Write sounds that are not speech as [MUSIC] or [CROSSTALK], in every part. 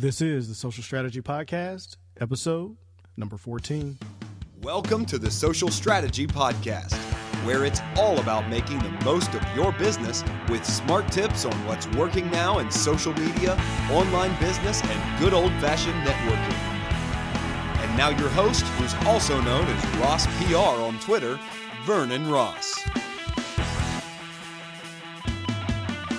This is the Social Strategy Podcast, episode number 14. Welcome to the Social Strategy Podcast, where it's all about making the most of your business with smart tips on what's working now in social media, online business, and good old fashioned networking. And now, your host, who's also known as Ross PR on Twitter, Vernon Ross.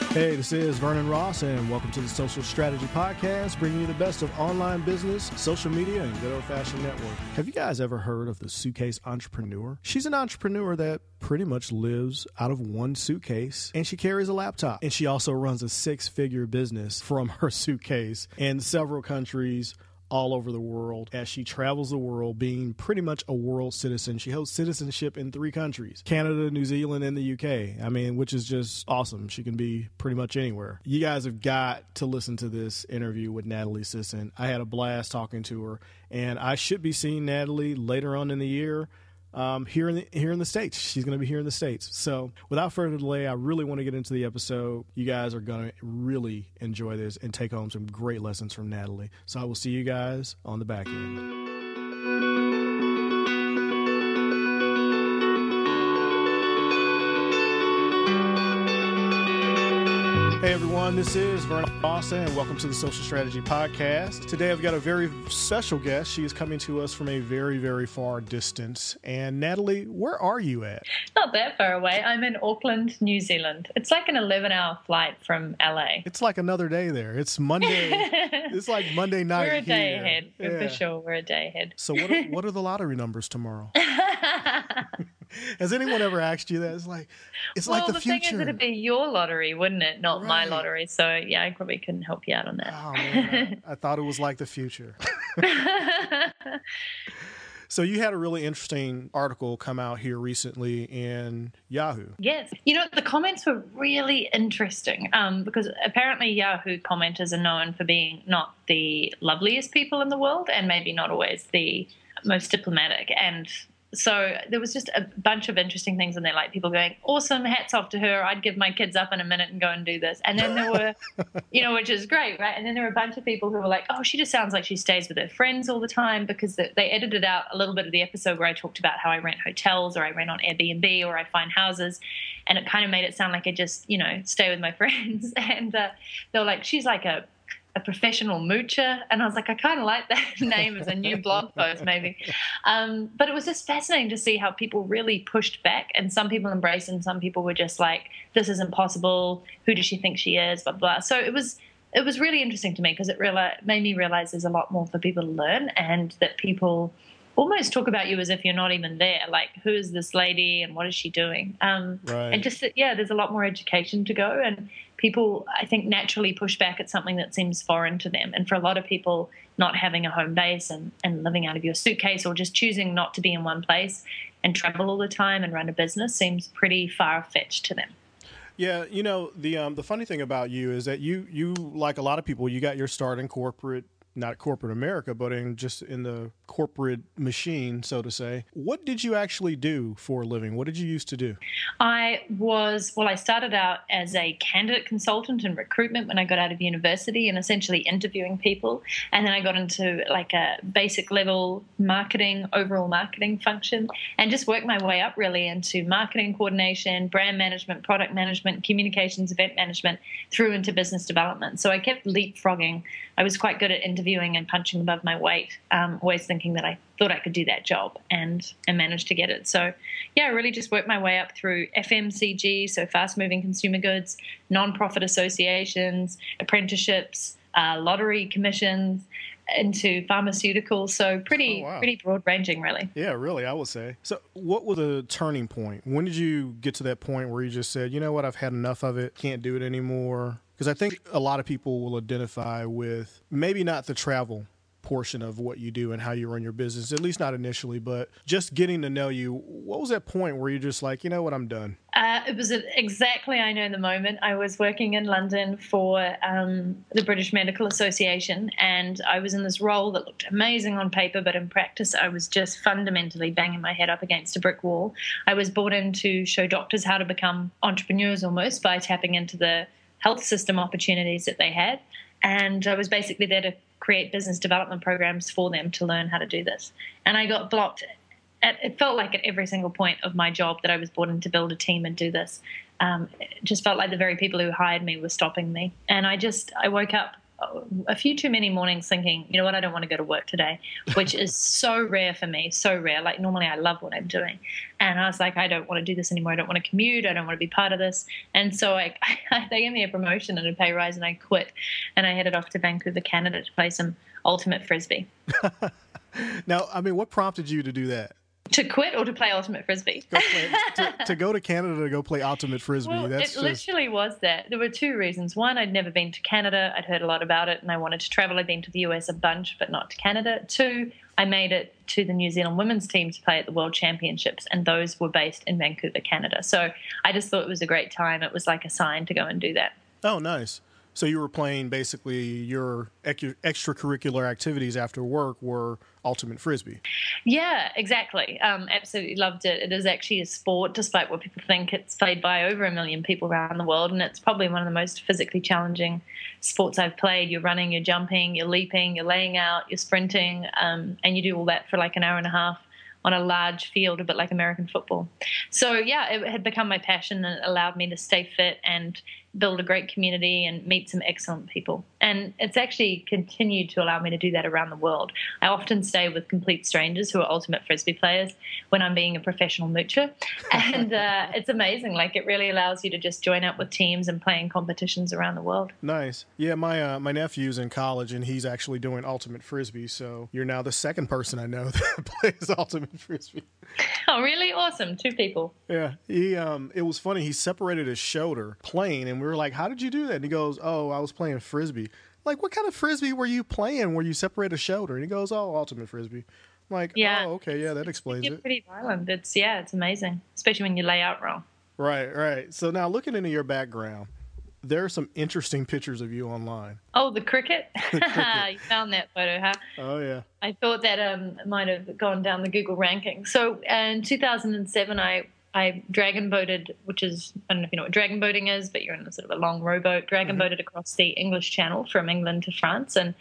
Hey, this is Vernon Ross, and welcome to the Social Strategy Podcast, bringing you the best of online business, social media, and good old fashioned network. Have you guys ever heard of the suitcase entrepreneur? She's an entrepreneur that pretty much lives out of one suitcase, and she carries a laptop. And she also runs a six figure business from her suitcase in several countries all over the world as she travels the world, being pretty much a world citizen. She holds citizenship in three countries Canada, New Zealand, and the UK. I mean, which is just awesome. She can be pretty much anywhere. You guys have got to listen to this interview with Natalie Sisson. I had a blast talking to her, and I should be seeing Natalie later on in the year um, here in the, here in the states. She's going to be here in the states. So, without further delay, I really want to get into the episode. You guys are going to really enjoy this and take home some great lessons from Natalie. So, I will see you guys on the back end. Hey everyone, this is Vernon Dawson, and welcome to the Social Strategy Podcast. Today I've got a very special guest. She is coming to us from a very, very far distance. And Natalie, where are you at? Not that far away. I'm in Auckland, New Zealand. It's like an 11 hour flight from LA. It's like another day there. It's Monday. [LAUGHS] it's like Monday night. We're a day here. ahead, Yeah. for sure. We're a day ahead. So what are, what are the lottery numbers tomorrow? [LAUGHS] [LAUGHS] Has anyone ever asked you that? It's like it's well, like the, the, future. thing is, it'd be your lottery, wouldn't it? Not my lottery. So, yeah, I probably couldn't help you out on that. Oh man, I, [LAUGHS] I thought it was like the future. [LAUGHS] So you had a really interesting article come out here recently in Yahoo. Yes. You know, the comments were really interesting um, because apparently Yahoo commenters are known for being not the loveliest people in the world and maybe not always the most diplomatic. And so there was just a bunch of interesting things in there, like people going, awesome, hats off to her. I'd give my kids up in a minute and go and do this. And then there were, [LAUGHS] you know, which is great, right? And then there were a bunch of people who were like, oh, she just sounds like she stays with her friends all the time because they edited out a little bit of the episode where I talked about how I rent hotels or I rent on Airbnb or I find houses. And it kind of made it sound like I just, you know, stay with my [LAUGHS] friends. And uh, they were like, she's like a, a professional moocher. And I was like, I kind of like that [LAUGHS] name as a new blog post, maybe. Um, but it was just fascinating to see how people really pushed back, and some people embraced, and some people were just like, "This isn't possible. Who does she think she is?" Blah blah. So it was it was really interesting to me because it reali- made me realize there's a lot more for people to learn, and that people almost talk about you as if you're not even there. Like, who is this lady, and what is she doing? Um, Right. and just yeah, there's a lot more education to go, and people I think naturally push back at something that seems foreign to them. And for a lot of people, not having a home base and, and living out of your suitcase or just choosing not to be in one place and travel all the time and run a business seems pretty far fetched to them. Yeah, you know the um, the funny thing about you is that you you like a lot of people, you got your start in corporate, not corporate America, but in just in the corporate machine, so to say. What did you actually do for a living? What did you used to do? I was, well, I started out as a candidate consultant in recruitment when I got out of university and essentially interviewing people. And then I got into like a basic level marketing, overall marketing function, and just worked my way up really into marketing coordination, brand management, product management, communications, event management, through into business development. So I kept leapfrogging. I was quite good at interviewing and punching above my weight, um, always thinking that I thought I could do that job and and managed to get it. So yeah, I really just worked my way up through FMCG, so fast moving consumer goods, non-profit associations, apprenticeships, uh, lottery commissions, into pharmaceuticals. So pretty Oh, wow. pretty broad ranging, really. Yeah, really, I would say. So, what was the turning point? When did you get to that point where you just said, you know what, I've had enough of it, can't do it anymore? Because I think a lot of people will identify with maybe not the travel portion of what you do and how you run your business, at least not initially, but just getting to know you. What was that point where you're just like, you know what, I'm done? Uh, it was exactly, I know, the moment. I was working in London for um, the British Medical Association, and I was in this role that looked amazing on paper, but in practice, I was just fundamentally banging my head up against a brick wall. I was brought in to show doctors how to become entrepreneurs almost by tapping into the health system opportunities that they had. And I was basically there to create business development programs for them to learn how to do this. And I got blocked. At, it felt like at every single point of my job that I was brought in to build a team and do this. Um, it just felt like the very people who hired me were stopping me. And I just, I woke up a few too many mornings thinking, you know what, I don't want to go to work today, which is [LAUGHS] so rare for me, so rare. Like normally I love what I'm doing. And I was like, I don't want to do this anymore. I don't want to commute. I don't want to be part of this. And so I, [LAUGHS] I, they gave me a promotion and a pay rise and I quit. And I headed off to Vancouver, Canada to play some ultimate frisbee. [LAUGHS] now, I mean, what prompted you to do that? To quit or to play ultimate frisbee? Play, to, to, go to canada to go play ultimate frisbee well, That's it just... literally was that. There were two reasons. One i'd never been to canada. I'd heard a lot about it and i wanted to travel. I'd been to the us a bunch but not to canada. Two i made it to the new zealand women's team to play at the world championships and those were based in vancouver canada. So i just thought it was a great time. It was like a sign to go and do that. Oh nice so you were playing basically your extracurricular activities after work were ultimate frisbee. Yeah, exactly. Um, absolutely loved it. It is actually a sport, despite what people think. It's played by over a million people around the world, and it's probably one of the most physically challenging sports I've played. You're running, you're jumping, you're leaping, you're laying out, you're sprinting, um, and you do all that for like an hour and a half on a large field, a bit like American football. So yeah, it had become my passion and it allowed me to stay fit and build a great community and meet some excellent people. And it's actually continued to allow me to do that around the world. I often stay with complete strangers who are ultimate frisbee players when I'm being a professional moocher, [LAUGHS] and uh, it's amazing. Like it really allows you to just join up with teams and play in competitions around the world. Nice. Yeah, my uh, my nephew's in college and he's actually doing ultimate frisbee. So you're now the second person I know [LAUGHS] that plays ultimate frisbee. Oh, really? Awesome. Two people. Yeah. He um, it was funny. He separated his shoulder playing and we were like, "How did you do that?" And he goes, "Oh, I was playing frisbee." Like, what kind of frisbee were you playing where you separate a shoulder? And he goes, "Oh, ultimate frisbee." I'm like, yeah. oh, okay, yeah, that explains it. it. Pretty violent. It's yeah, it's amazing, especially when you lay out wrong. Right, right. So now looking into your background, there are some interesting pictures of you online. Oh, the cricket! [LAUGHS] the [LAUGHS] cricket. you found that photo, huh? Oh yeah. I thought that um, might have gone down the Google ranking. So uh, in 2007, I I dragon boated, which is I don't know if you know what dragon boating is, but you're in a sort of a long rowboat. Dragon mm-hmm. boated across the English Channel from England to France, and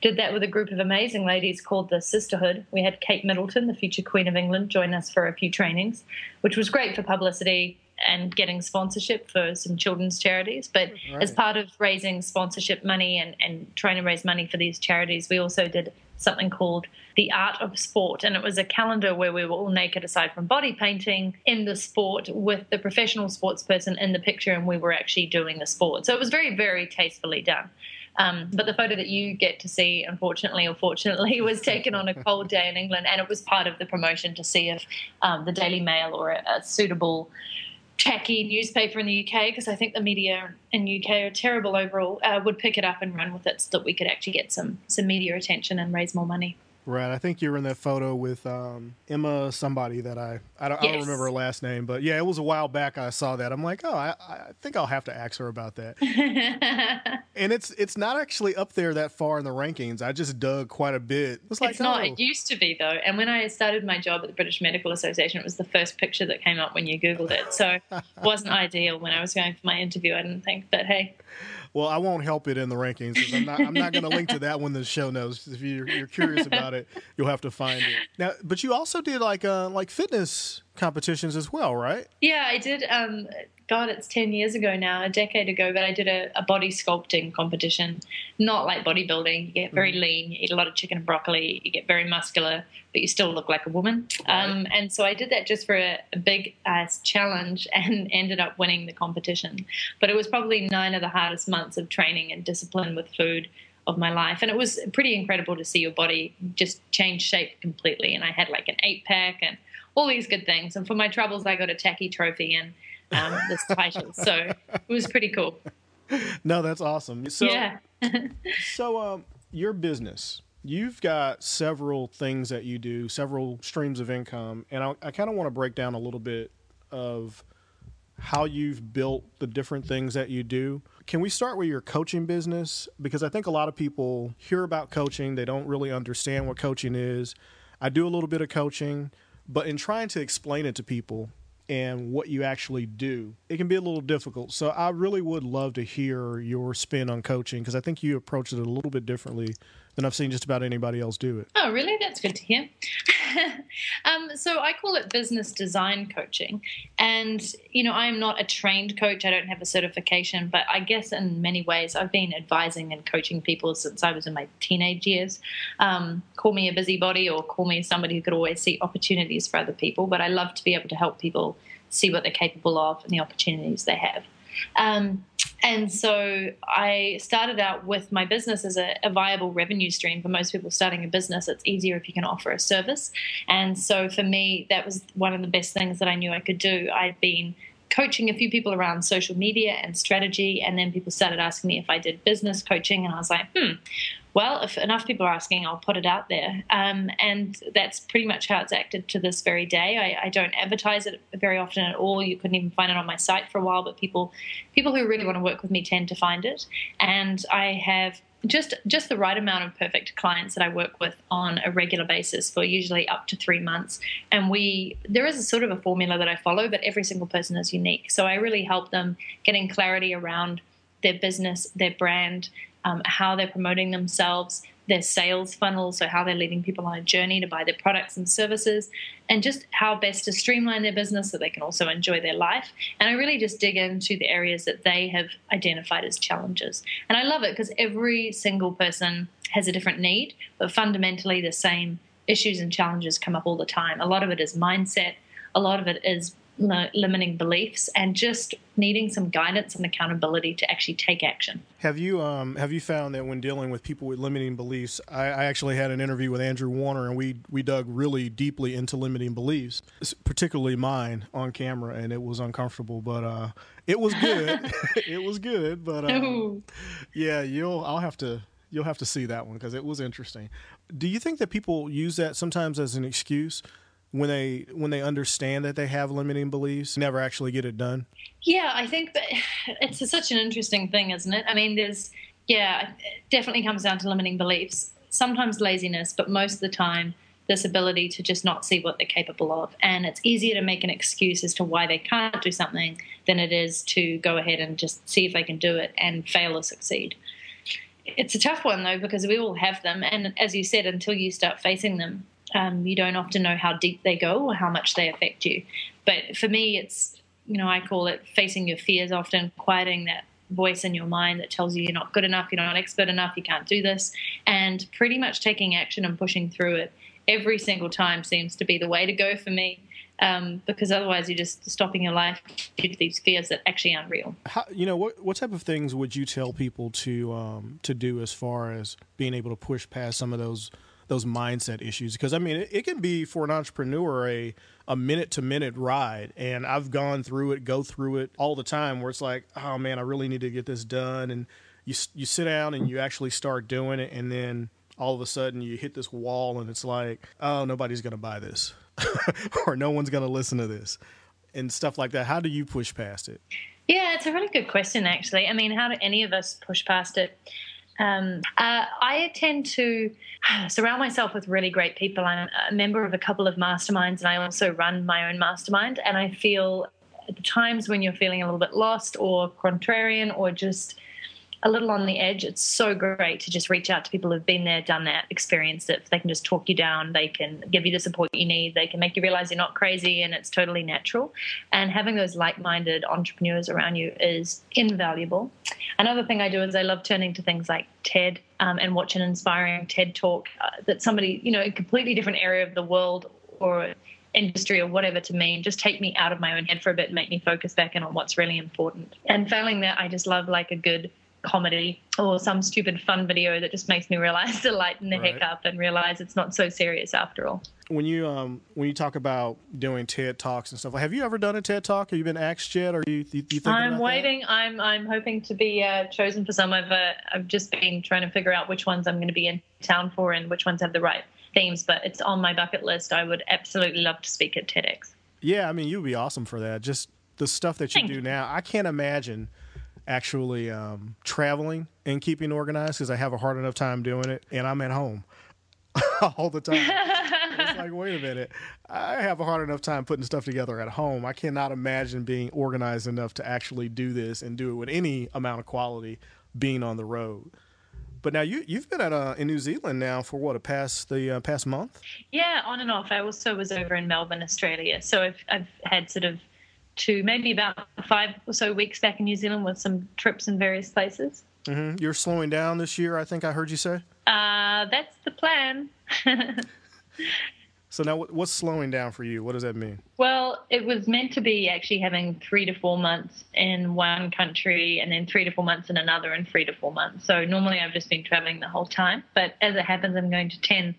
did that with a group of amazing ladies called the Sisterhood. We had Kate Middleton, the future Queen of England, join us for a few trainings, which was great for publicity and getting sponsorship for some children's charities. But right. as part of raising sponsorship money and, and trying to raise money for these charities, we also did something called the art of sport. And it was a calendar where we were all naked aside from body painting in the sport with the professional sports person in the picture, and we were actually doing the sport. So it was very, very tastefully done. Um, but the photo that you get to see, unfortunately or fortunately, [LAUGHS] was taken on a cold day in England, and it was part of the promotion to see if um, the Daily Mail or a, a suitable tacky newspaper in the UK, because I think the media in UK are terrible overall, uh, would pick it up and run with it so that we could actually get some some media attention and raise more money. Right. I think you were in that photo with um, Emma, somebody that I I don't, yes. I don't, remember her last name, but yeah, it was a while back. I saw that. I'm like, oh, I, I think I'll have to ask her about that. [LAUGHS] and it's it's not actually up there that far in the rankings. I just dug quite a bit. It's, like, it's not. Oh. It used to be though. And when I started my job at the British Medical Association, it was the first picture that came up when you googled it. So it [LAUGHS] wasn't ideal when I was going for my interview. I didn't think, but hey. Well, I won't help it in the rankings. I'm not, I'm not going to link to that when the show knows. If you're, you're, curious about it, you'll have to find it. Now, but you also did like uh, like fitness competitions as well, right? Yeah, I did. Um, God, it's 10 years ago now, a decade ago, but I did a, a body sculpting competition. Not like bodybuilding. You get very mm. lean, you eat a lot of chicken and broccoli, you get very muscular, but you still look like a woman. Right. Um, and so I did that just for a, a big ass challenge [LAUGHS] and ended up winning the competition. But it was probably nine of the hardest months of training and discipline with food of my life. And it was pretty incredible to see your body just change shape completely. And I had like an eight pack and all these good things. And for my troubles, I got a tacky trophy and um, this title. So it was pretty cool. No, that's awesome. So, yeah. [LAUGHS] so, um, your business, you've got several things that you do, several streams of income, and I, I kind of want to break down a little bit of how you've built the different things that you do. Can we start with your coaching business? Because I think a lot of people hear about coaching, they don't really understand what coaching is. I do a little bit of coaching, but in trying to explain it to people, and what you actually do, it can be a little difficult. So I really would love to hear your spin on coaching because I think you approach it a little bit differently than I've seen just about anybody else do it. Oh, really? That's good to hear. [LAUGHS] um, so I call it business design coaching. And, you know, I'm not a trained coach. I don't have a certification, but I guess in many ways I've been advising and coaching people since I was in my teenage years. Um, call me a busybody or call me somebody who could always see opportunities for other people, but I love to be able to help people see what they're capable of and the opportunities they have. Um, and so I started out with my business as a, a, viable revenue stream. For most people starting a business, it's easier if you can offer a service. And so for me, that was one of the best things that I knew I could do. I'd been coaching a few people around social media and strategy, and then people started asking me if I did business coaching, and I was like, hmm, well, if enough people are asking, I'll put it out there. Um, and that's pretty much how it's acted to this very day. I, I, don't advertise it very often at all. You couldn't even find it on my site for a while, but people people who really want to work with me tend to find it. And I have just just the right amount of perfect clients that I work with on a regular basis for usually up to three months. And we there is a sort of a formula that I follow, but every single person is unique. So I really help them getting clarity around their business, their brand, um, how they're promoting themselves, their sales funnel, so how they're leading people on a journey to buy their products and services, and just how best to streamline their business so they can also enjoy their life. And I really just dig into the areas that they have identified as challenges. And I love it because every single person has a different need, but fundamentally the same issues and challenges come up all the time. A lot of it is mindset, a lot of it is limiting beliefs and just needing some guidance and accountability to actually take action. Have you um, have you found that when dealing with people with limiting beliefs, I, I, actually had an interview with Andrew Warner and we we dug really deeply into limiting beliefs, particularly mine on camera, and it was uncomfortable, but uh, it was good. [LAUGHS] [LAUGHS] it was good, but um, yeah, you'll I'll have to you'll have to see that one because it was interesting. Do you think that people use that sometimes as an excuse? When they when they understand that they have limiting beliefs never actually get it done? Yeah i think that [SIGHS] it's such an interesting thing isn't it? I mean there's yeah it definitely comes down to limiting beliefs. Sometimes laziness but most of the time this ability to just not see what they're capable of. And it's easier to make an excuse as to why they can't do something than it is to go ahead and just see if they can do it and fail or succeed. It's a tough one though because we all have them. And as you said until you start facing them um, you don't often know how deep they go or how much they affect you. But for me, it's, you know, I call it facing your fears often, quieting that voice in your mind that tells you you're not good enough, you're not expert enough, you can't do this, and pretty much taking action and pushing through it every single time seems to be the way to go for me. Um, because otherwise you're just stopping your life due to these fears that actually aren't real. How, you know, what what type of things would you tell people to um, to do as far as being able to push past some of those those mindset issues because I mean it, it, can be for an entrepreneur a a minute to minute ride and I've gone through it go through it all the time where it's like oh man I really need to get this done and you you sit down and you actually start doing it and then all of a sudden you hit this wall and it's like oh nobody's going to buy this [LAUGHS] or no one's going to listen to this and stuff like that. How do you push past it? Yeah it's a really good question actually. I mean how do any of us push past it um, uh, I tend to surround myself with really great people. I'm a member of a couple of masterminds, and I also run my own mastermind. And I feel at the times when you're feeling a little bit lost or contrarian or just a little on the edge, it's so great to just reach out to people who've been there, done that, experienced it. They can just talk you down. They can give you the support you need. They can make you realize you're not crazy and it's totally natural. And having those like minded entrepreneurs around you is invaluable. Another thing I do is I love turning to things like TED um, and watch an inspiring TED talk uh, that somebody, you know, a completely different area of the world or industry or whatever to me just take me out of my own head for a bit and make me focus back in on what's really important and failing that i just love like a good comedy or some stupid fun video that just makes me realize to lighten the right. heck up and realize it's not so serious after all. When you um when you talk about doing TED talks and stuff, have you ever done a TED talk? Have you been asked yet, or you, you, you I'm waiting. That? I'm I'm hoping to be uh, chosen for some. I've uh, I've just been trying to figure out which ones I'm going to be in town for and which ones have the right themes. But it's on my bucket list. I would absolutely love to speak at TEDx. Yeah, I mean, you'd be awesome for that. Just the stuff that you Thank do you. now, I can't imagine actually um, traveling and keeping organized because I have a hard enough time doing it, and I'm at home [LAUGHS] all the time. it's like, wait a minute, I have a hard enough time putting stuff together at home. I cannot imagine being organized enough to actually do this and do it with any amount of quality being on the road. But now you you've been at uh, in New Zealand now for what a past the uh, past month. Yeah, on and off. I also was over in Melbourne, Australia. So I've I've had sort of two, maybe about five or so weeks back in New Zealand with some trips in various places. Mm-hmm. You're slowing down this year, I think I heard you say. Uh, that's the plan. [LAUGHS] So now, what's slowing down for you? What does that mean? Well, it was meant to be actually having three to four months in one country and then three to four months in another and three to four months. So normally I've just been traveling the whole time. But as it happens, I'm going to 10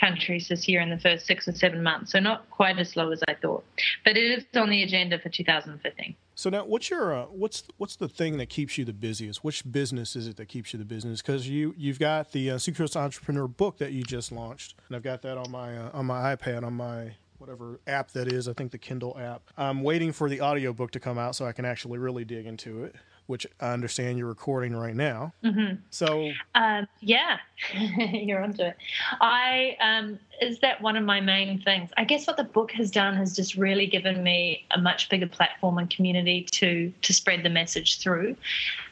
countries this year in the first six or seven months. So not quite as slow as I thought. But it is on the agenda for 2015. So now, what's your uh, what's what's the thing that keeps you the busiest? Which business is it that keeps you the business? Because you you've got the uh, Suitcase Entrepreneur book that you just launched, and I've got that on my uh, on my iPad on my whatever app that is. I think the Kindle app. I'm waiting for the audiobook to come out so I can actually really dig into it which I understand you're recording right now. Mm-hmm. So, um, yeah, [LAUGHS] you're onto it. I um, is that one of my main things. I guess what the book has done has just really given me a much bigger platform and community to to spread the message through,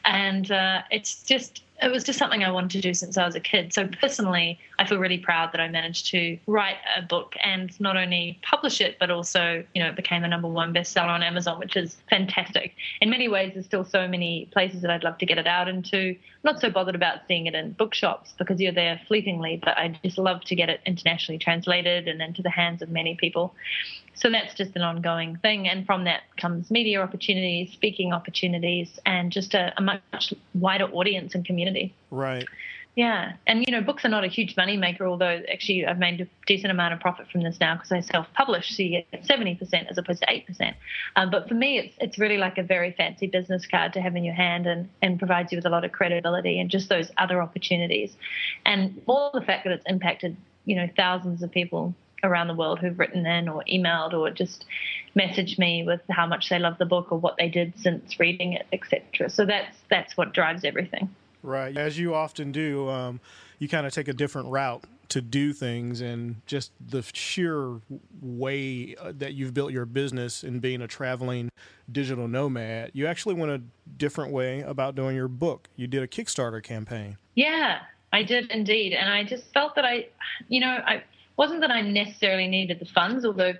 and uh, it's just it was just something I wanted to do since I was a kid. So personally, I feel really proud that I managed to write a book and not only publish it, but also, you know, it became a number one bestseller on Amazon, which is fantastic. In many ways, there's still so many places that I'd love to get it out into. I'm not so bothered about seeing it in bookshops because you're there fleetingly, but I just love to get it internationally translated and into the hands of many people. So that's just an ongoing thing. And from that comes media opportunities, speaking opportunities, and just a, a much wider audience and community. Right. Yeah, and you know, books are not a huge money maker. Although actually, I've made a decent amount of profit from this now because I self-publish, so you get seventy percent as opposed to eight percent. Um, but for me, it's it's really like a very fancy business card to have in your hand, and and provides you with a lot of credibility and just those other opportunities, and more the fact that it's impacted you know thousands of people around the world who've written in or emailed or just messaged me with how much they love the book or what they did since reading it, etc. So that's that's what drives everything. Right, as you often do, um, you kind of take a different route to do things, and just the sheer way uh, that you've built your business and being a traveling digital nomad, you actually went a different way about doing your book. You did a Kickstarter campaign. Yeah, I did indeed, and I just felt that I, you know, I wasn't that I necessarily needed the funds, although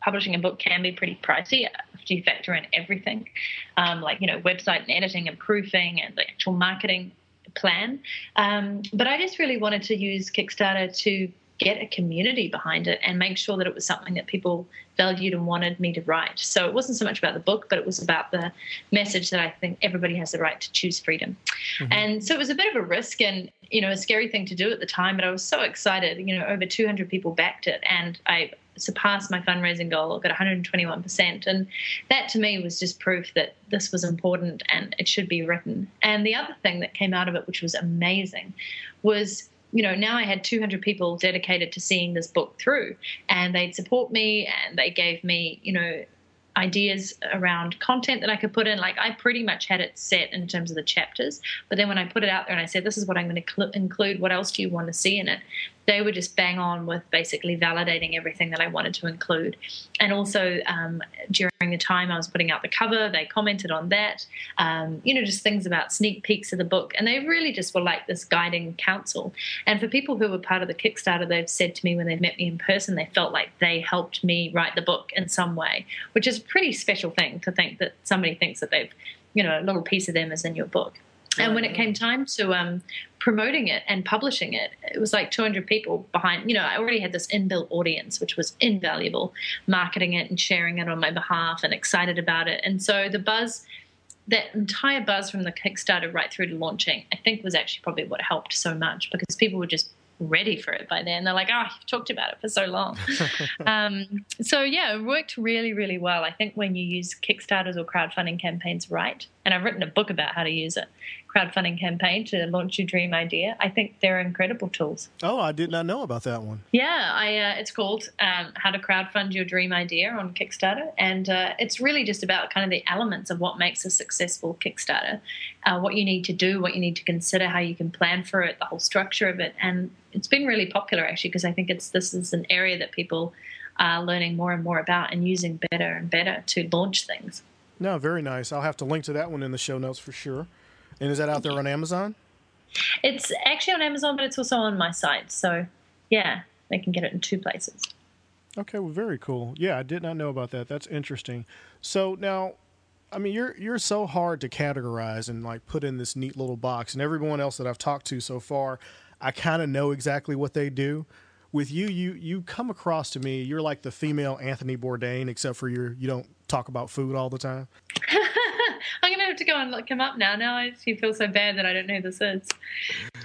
publishing a book can be pretty pricey after you factor in everything, um, like you know website and editing and proofing and the actual marketing plan. Um, but I just really wanted to use Kickstarter to get a community behind it and make sure that it was something that people valued and wanted me to write. So it wasn't so much about the book, but it was about the message that I think everybody has the right to choose freedom. Mm-hmm. And so it was a bit of a risk and you know a scary thing to do at the time, but I was so excited. You know, over 200 people backed it, and I surpassed my fundraising goal. I got 121%. And that to me was just proof that this was important and it should be written. And the other thing that came out of it, which was amazing, was you know, now I had 200 people dedicated to seeing this book through, and they'd support me and they gave me, you know, ideas around content that I could put in. Like I pretty much had it set in terms of the chapters, but then when I put it out there and I said, "This is what I'm going to cl- include. What else do you want to see in it?" They were just bang on with basically validating everything that I wanted to include. And also um, during the time I was putting out the cover, they commented on that. Um, you know, just things about sneak peeks of the book, and they really just were like this guiding counsel. And for people who were part of the Kickstarter, they've said to me when they've met me in person, they felt like they helped me write the book in some way, which is a pretty special thing to think that somebody thinks that they've, you know, a little piece of them is in your book. And when it came time to um, promoting it and publishing it, it was like 200 people behind. You know, I already had this inbuilt audience, which was invaluable, marketing it and sharing it on my behalf and excited about it. And so the buzz, that entire buzz from the Kickstarter right through to launching, I think was actually probably what helped so much because people were just ready for it by then. They're like, oh, you've talked about it for so long. [LAUGHS] um, so, yeah, it worked really, really well. I think when you use Kickstarters or crowdfunding campaigns right, and I've written a book about how to use it, crowdfunding campaign to launch your dream idea. I think they're incredible tools. Oh, I did not know about that one. Yeah, I, uh, it's called um, How to Crowdfund Your Dream Idea on Kickstarter. And uh, it's really just about kind of the elements of what makes a successful Kickstarter, uh, what you need to do, what you need to consider, how you can plan for it, the whole structure of it. And it's been really popular actually because I think it's this is an area that people are learning more and more about and using better and better to launch things. No, very nice. I'll have to link to that one in the show notes for sure. And is that out there on Amazon? It's actually on Amazon, but it's also on my site. So, yeah, they can get it in two places. Okay, well, very cool. Yeah, I did not know about that. That's interesting. So now, I mean, you're you're so hard to categorize and like put in this neat little box. And everyone else that I've talked to so far, I kind of know exactly what they do. With you, you you come across to me, you're like the female Anthony Bourdain, except for you you don't talk about food all the time. [LAUGHS] I'm gonna have to go and look him up now. Now I actually feel so bad that I don't know who this is.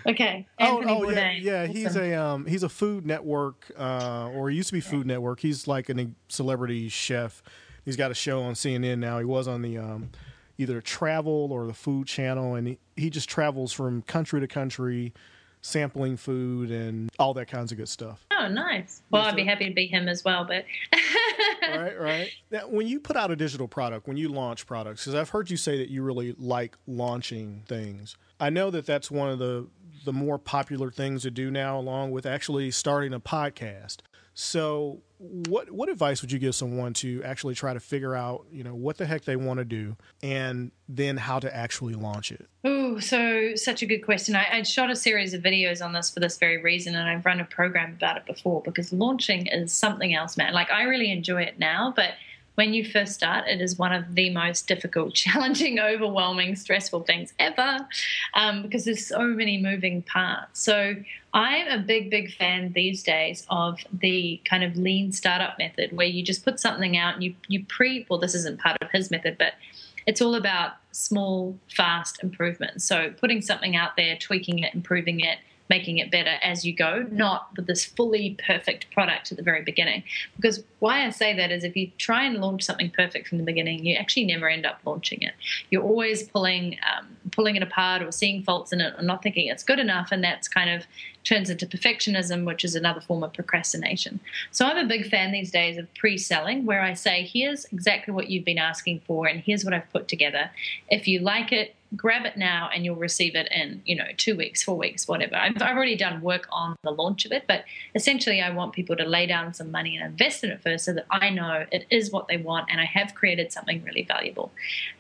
Okay, oh, Anthony oh, oh yeah, yeah. Awesome. He's a um, he's a Food Network, uh, or he used to be Food Network. He's like a celebrity chef. He's got a show on CNN now. He was on the um, either travel or the Food Channel, and he, he just travels from country to country sampling food and all that kinds of good stuff. Oh, nice. Well, I'd be happy to be him as well, but. [LAUGHS] right, right. Now, when you put out a digital product, when you launch products, because I've heard you say that you really like launching things. I know that that's one of the the more popular things to do now, along with actually starting a podcast. So, what what advice would you give someone to actually try to figure out, you know, what the heck they want to do, and then how to actually launch it? Oh, so such a good question. I, I shot a series of videos on this for this very reason, and I've run a program about it before because launching is something else, man. Like I really enjoy it now, but when you first start, it is one of the most difficult, [LAUGHS] challenging, overwhelming, stressful things ever um, because there's so many moving parts. So I'm a big, big fan these days of the kind of lean startup method where you just put something out and you, you pre, well, this isn't part of his method, but it's all about small, fast improvements. So putting something out there, tweaking it, improving it, making it better as you go, not with this fully perfect product at the very beginning. Because why I say that is if you try and launch something perfect from the beginning, you actually never end up launching it. You're always pulling um, pulling it apart or seeing faults in it or not thinking it's good enough, and that's kind of turns into perfectionism, which is another form of procrastination. So I'm a big fan these days of pre-selling, where I say, here's exactly what you've been asking for, and here's what I've put together. If you like it, grab it now and you'll receive it in you know two weeks four weeks whatever. I've, I've, already done work on the launch of it but essentially i want people to lay down some money and invest in it first so that i know it is what they want and i have created something really valuable.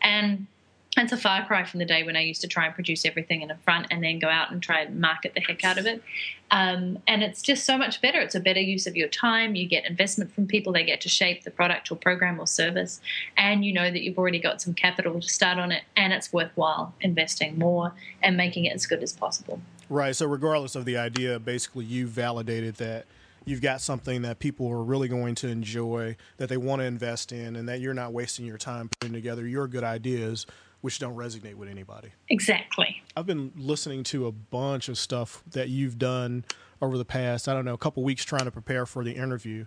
And it's a far cry from the day when I used to try and produce everything in the front and then go out and try and market the heck out of it. Um, and it's just so much better. It's a better use of your time. You get investment from people. They get to shape the product or program or service. And you know that you've already got some capital to start on it. And it's worthwhile investing more and making it as good as possible. Right. So, regardless of the idea, basically, you validated that you've got something that people are really going to enjoy, that they want to invest in, and that you're not wasting your time putting together your good ideas which don't resonate with anybody. Exactly. I've been listening to a bunch of stuff that you've done over the past, I don't know, a couple weeks trying to prepare for the interview.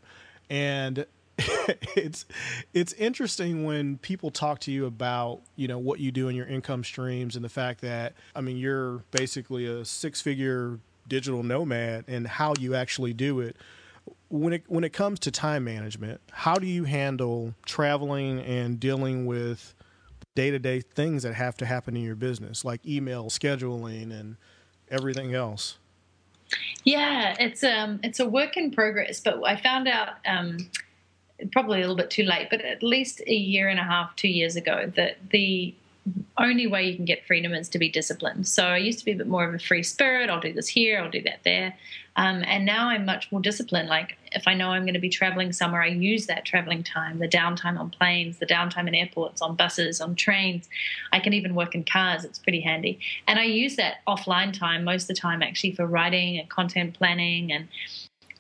And [LAUGHS] it's it's interesting when people talk to you about you know what you do in your income streams and the fact that I mean you're basically a six figure digital nomad and how you actually do it when it when it comes to time management how do you handle traveling and dealing with day to day things that have to happen in your business, like email scheduling and everything else? Yeah, it's um it's a work in progress, but I found out um, probably a little bit too late, but at least a year and a half, two years ago, that the only way you can get freedom is to be disciplined. So I used to be a bit more of a free spirit. I'll do this here, I'll do that there. Um, and now I'm much more disciplined. Like if I know I'm going to be traveling somewhere, I use that traveling time, the downtime on planes, the downtime in airports, on buses, on trains. I can even work in cars. It's pretty handy. And I use that offline time most of the time actually for writing and content planning and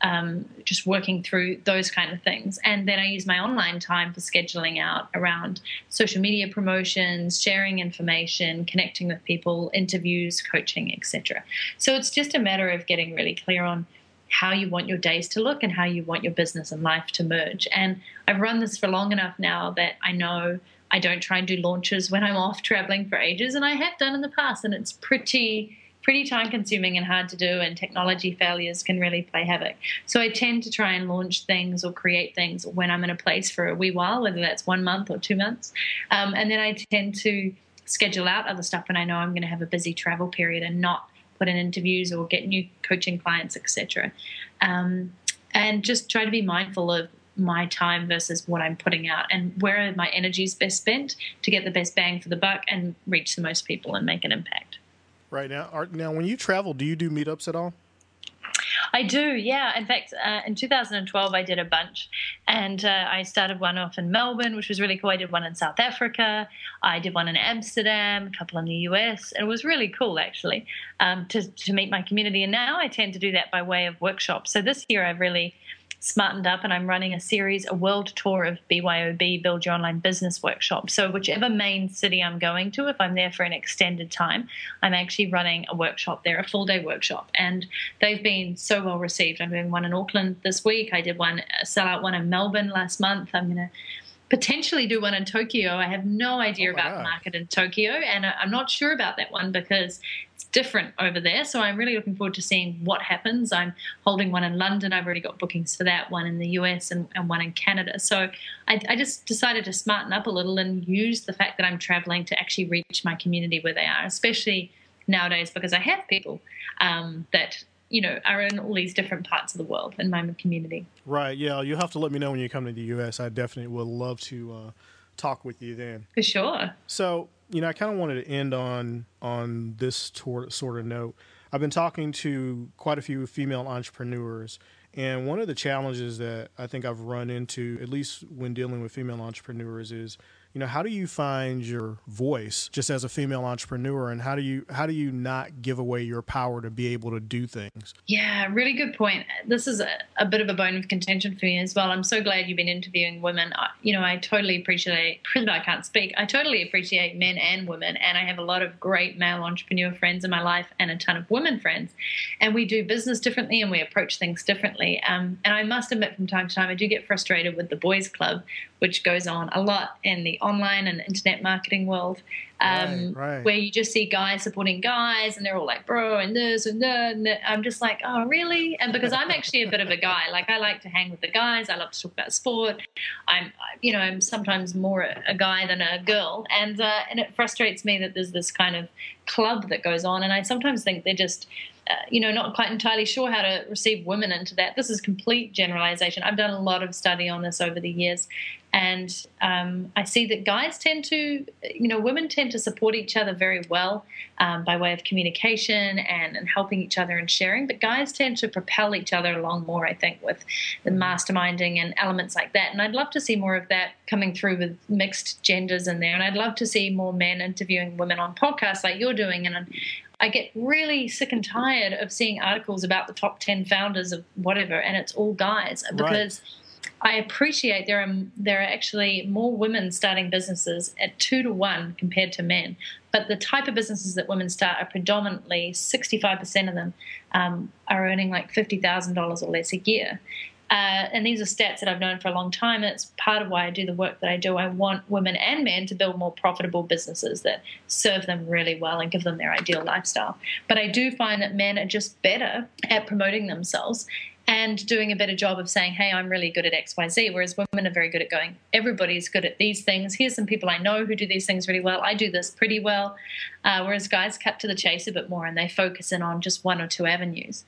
um, just working through those kind of things. And then I use my online time for scheduling out around social media promotions, sharing information, connecting with people, interviews, coaching, etc. So it's just a matter of getting really clear on how you want your days to look and how you want your business and life to merge. And I've run this for long enough now that I know I don't try and do launches when I'm off traveling for ages, and I have done in the past, and it's pretty pretty time consuming and hard to do, and technology failures can really play havoc. So I tend to try and launch things or create things when I'm in a place for a wee while, whether that's one month or two months. Um, and then I tend to schedule out other stuff when I know I'm going to have a busy travel period and not put in interviews or get new coaching clients, etc. Um, and just try to be mindful of my time versus what I'm putting out and where my energy is best spent to get the best bang for the buck and reach the most people and make an impact. Right now, are, now when you travel, do you do meetups at all? I do, yeah. In fact, uh, in 2012, I did a bunch, and uh, I started one off in Melbourne, which was really cool. I did one in South Africa. I did one in Amsterdam, a couple in the US, and it was really cool actually um, to to meet my community. And now I tend to do that by way of workshops. So this year, I've really smartened up and I'm running a series, a world tour of BYOB, Build Your Online Business Workshop. So, whichever main city I'm going to, if I'm there for an extended time, I'm actually running a workshop there, a full day workshop. And they've been so well received. I'm doing one in Auckland this week. I did one, a sellout one in Melbourne last month. I'm going to potentially do one in Tokyo. I have no idea oh about God. the market in Tokyo, and I'm not sure about that one because different over there. So I'm really looking forward to seeing what happens. I'm holding one in London. I've already got bookings for that one in the US and, and one in Canada. So I, I, just decided to smarten up a little and use the fact that I'm traveling to actually reach my community where they are, especially nowadays because I have people um, that you know, are in all these different parts of the world in my community. Right. Yeah. You'll have to let me know when you come to the U.S. I definitely would love to uh, talk with you then. For sure. So, you know, I kind of wanted to end on on this tor- sort of note. I've been talking to quite a few female entrepreneurs, and one of the challenges that I think I've run into, at least when dealing with female entrepreneurs, is you know how do you find your voice just as a female entrepreneur? And how do you how do you not give away your power to be able to do things? Yeah really good point. This is a, a bit of a bone of contention for me as well. I'm so glad you've been interviewing women. I, you know i totally appreciate [LAUGHS] i can't speak. I totally appreciate men and women. And i have a lot of great male entrepreneur friends in my life and a ton of women friends. And we do business differently and we approach things differently. Um, and i must admit from time to time i do get frustrated with the boys club which goes on a lot in the online and internet marketing world, um, right, right. where you just see guys supporting guys and they're all like, bro, and this and that. And that. I'm just like, oh, really? And because I'm actually a bit of a guy, [LAUGHS] like I like to hang with the guys. I love to talk about sport. I'm, you know, I'm sometimes more a guy than a girl. And, uh, and it frustrates me that there's this kind of club that goes on. And I sometimes think they're just, uh, you know, not quite entirely sure how to receive women into that. This is complete generalization. I've done a lot of study on this over the years, and um, I see that guys tend to, you know, women tend to support each other very well um, by way of communication and, and helping each other and sharing, but guys tend to propel each other along more, I think, with the masterminding and elements like that. And I'd love to see more of that coming through with mixed genders in there. And I'd love to see more men interviewing women on podcasts like you're doing. And I get really sick and tired of seeing articles about the top 10 founders of whatever, and it's all guys because. Right. I appreciate there are there are actually more women starting businesses at two to one compared to men, but the type of businesses that women start are predominantly sixty five percent of them um, are earning like fifty thousand dollars or less a year, uh, and these are stats that I've known for a long time. And it's part of why I do the work that I do. I want women and men to build more profitable businesses that serve them really well and give them their ideal lifestyle. But I do find that men are just better at promoting themselves and doing a better job of saying, hey, I'm really good at XYZ. Whereas women are very good at going, everybody's good at these things. Here's some people I know who do these things really well. I do this pretty well. Uh, whereas guys cut to the chase a bit more and they focus in on just one or two avenues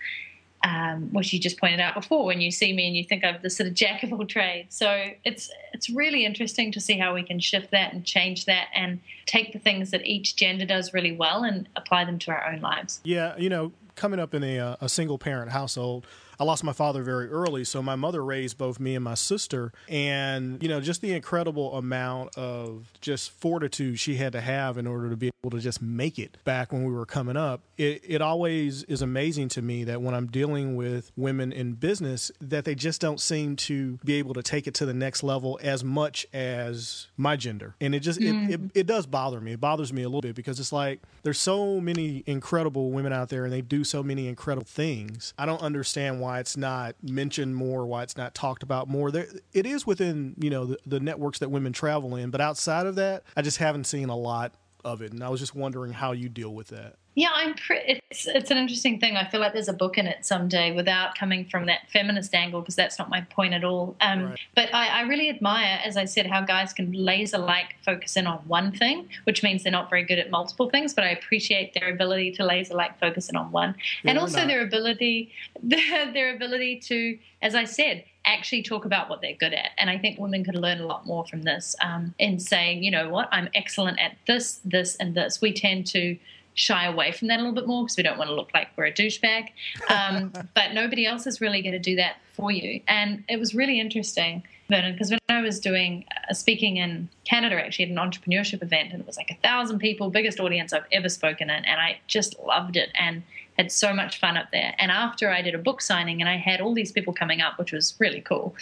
um, which you just pointed out before when you see me and you think I'm the sort of jack of all trades. So it's it's really interesting to see how we can shift that and change that and take the things that each gender does really well and apply them to our own lives. Yeah, you know, coming up in a, uh, a single parent household, I lost my father very early, so my mother raised both me and my sister. And, you know, just the incredible amount of just fortitude she had to have in order to be able to just make it back when we were coming up. It, it always is amazing to me that when I'm dealing with women in business, that they just don't seem to be able to take it to the next level as much as my gender. And it just, mm. it, it, it does bother me. It bothers me a little bit because it's like there's so many incredible women out there and they do so many incredible things. I don't understand why why it's not mentioned more, why it's not talked about more. There, it is within you know the, the networks that women travel in, but outside of that, I just haven't seen a lot of it, and I was just wondering how you deal with that. Yeah, I'm. Pre- it's it's an interesting thing. I feel like there's a book in it someday without coming from that feminist angle because that's not my point at all. Um, right. But I, I, really admire, as I said, how guys can laser like focus in on one thing, which means they're not very good at multiple things. But I appreciate their ability to laser like focus in on one, yeah, and also their ability [LAUGHS] their, their ability to, as I said, actually talk about what they're good at. And I think women could learn a lot more from this um, in saying, you know what, I'm excellent at this, this, and this. We tend to shy away from that a little bit more because we don't want to look like we're a douchebag. Um, [LAUGHS] but nobody else is really going to do that for you. And it was really interesting, Vernon, because when I was doing uh, speaking in Canada, actually at an entrepreneurship event, and it was like a thousand people, biggest audience I've ever spoken in, and I just loved it and had so much fun up there. And after I did a book signing, and I had all these people coming up, which was really cool.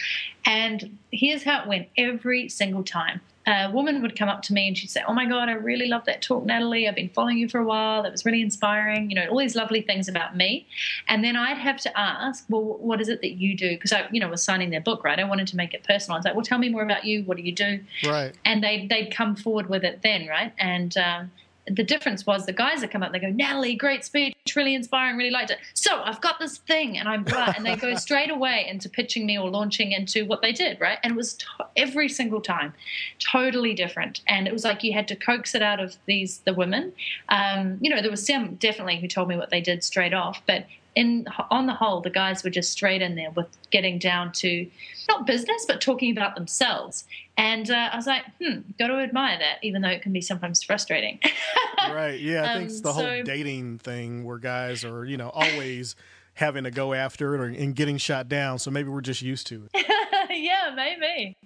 And here's how it went every single time a woman would come up to me and she'd say, Oh my God, I really love that talk, Natalie. I've been following you for a while. That was really inspiring. You know, all these lovely things about me. And then I'd have to ask, Well, what is it that you do? Because I, you know, was signing their book, right? I wanted to make it personal. I was like, Well, tell me more about you. What do you do? Right. And they'd, they'd come forward with it then, right? And, um, the difference was the guys that come up, they go, Natalie, great speech, really inspiring, really liked it. So I've got this thing, and I'm blah, and they go [LAUGHS] straight away into pitching me or launching into what they did, right? And it was to- every single time totally different, and it was like you had to coax it out of these the women. Um, you know, there was some definitely who told me what they did straight off, but in on the whole, the guys were just straight in there with getting down to not business, but talking about themselves. And uh, I was like, hmm, got to admire that, even though it can be sometimes frustrating. [LAUGHS] right. Yeah. I think Um, it's the whole dating thing where guys are, you know, always [LAUGHS] having to go after it or, and getting shot down. So maybe we're just used to it. [LAUGHS] yeah, maybe.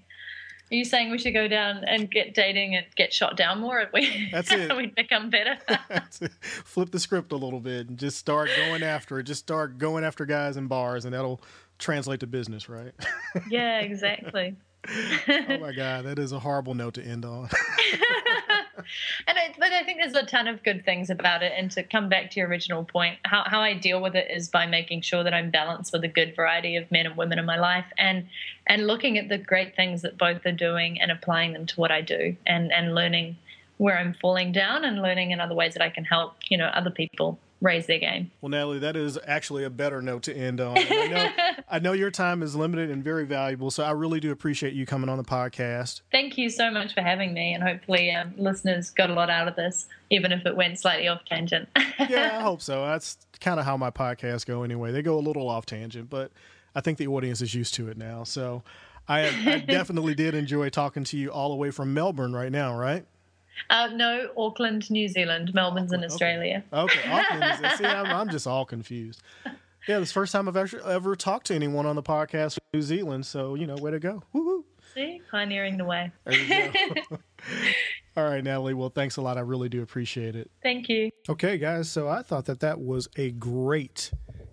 Are you saying we should go down and get dating and get shot down more? If [LAUGHS] we, That's [LAUGHS] it. we'd become better. [LAUGHS] Flip the script a little bit and just start going after it. Just start going after guys in bars, and that'll translate to business, right? yeah, exactly. Oh [LAUGHS] my God, that is a horrible note to end on. [LAUGHS] and I, but I think there's a ton of good things about it. And to come back to your original point, how, how I deal with it is by making sure that I'm balanced with a good variety of men and women in my life, and and looking at the great things that both are doing and applying them to what I do, and and learning where I'm falling down, and learning in other ways that I can help you know other people raise their game. Well, Natalie, that is actually a better note to end on. I know, [LAUGHS] I know your time is limited and very valuable, so I really do appreciate you coming on the podcast. Thank you so much for having me, and hopefully um, listeners got a lot out of this, even if it went slightly off tangent. [LAUGHS] Yeah, I hope so. That's kind of how my podcasts go anyway. They go a little off tangent, but I think the audience is used to it now. So I, I [LAUGHS] definitely did enjoy talking to you all the way from Melbourne right now, right? Uh, no, Auckland, New Zealand. Melbourne's in Auckland, okay. Australia. Okay, [LAUGHS] Auckland is, see, I'm, I'm just all confused. Yeah, this is the first time I've ever, ever talked to anyone on the podcast from New Zealand. So, you know, way to go. Woo-hoo. See, pioneering the way. There you go. [LAUGHS] [LAUGHS] all right, Natalie. Well, thanks a lot. I really do appreciate it. Thank you. Okay, guys. So I thought that that was a great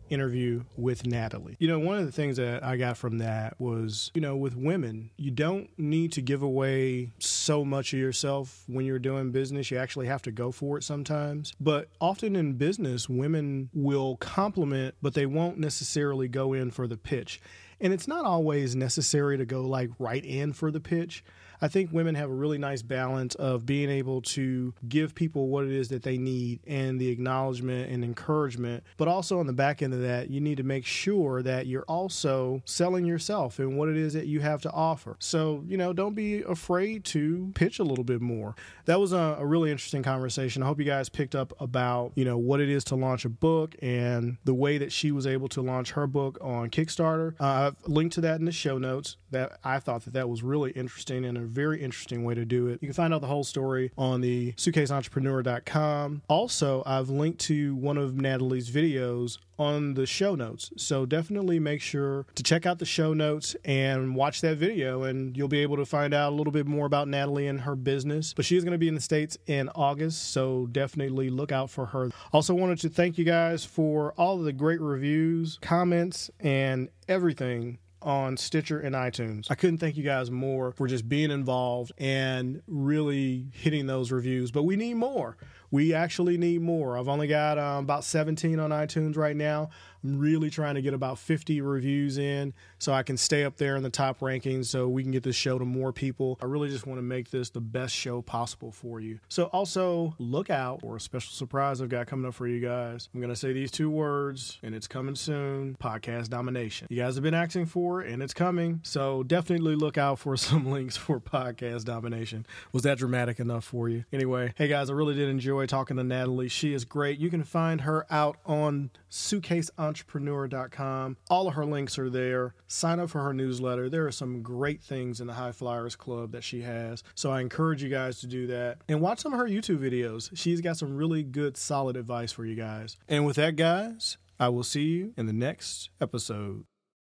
interview with Natalie. You know, one of the things that I got from that was, you know, with women, you don't need to give away so much of yourself when you're doing business. You actually have to go for it sometimes. But often in business, women will compliment, but they won't necessarily go in for the pitch. And it's not always necessary to go like right in for the pitch. I think women have a really nice balance of being able to give people what it is that they need and the acknowledgement and encouragement. But also on the back end of that, you need to make sure that you're also selling yourself and what it is that you have to offer. So, you know, don't be afraid to pitch a little bit more. That was a, a really interesting conversation. I hope you guys picked up about, you know, what it is to launch a book and the way that she was able to launch her book on Kickstarter. Uh, I've linked to that in the show notes. That I thought that that was really interesting and a very interesting way to do it. You can find out the whole story on the suitcaseentrepreneur.com. Also, I've linked to one of Natalie's videos on the show notes. So definitely make sure to check out the show notes and watch that video, and you'll be able to find out a little bit more about Natalie and her business. But she is going to be in the States in August, so definitely look out for her. Also, wanted to thank you guys for all of the great reviews, comments, and everything on Stitcher and iTunes. I couldn't thank you guys more for just being involved and really hitting those reviews, but we need more. We actually need more. I've only got um, about 17 on iTunes right now. I'm really trying to get about 50 reviews in so I can stay up there in the top rankings so we can get this show to more people. I really just want to make this the best show possible for you. So also look out for a special surprise I've got coming up for you guys. I'm going to say these two words and it's coming soon podcast domination. You guys have been asking for it and it's coming. So definitely look out for some [LAUGHS] links for podcast domination. Was that dramatic enough for you? Anyway, hey guys, I really did enjoy enjoy talking to Natalie. She is great. You can find her out on suitcaseentrepreneur.com. All of her links are there. Sign up for her newsletter. There are some great things in the High Flyers Club that she has. So I encourage you guys to do that and watch some of her YouTube videos. She's got some really good, solid advice for you guys. And with that, guys, I will see you in the next episode.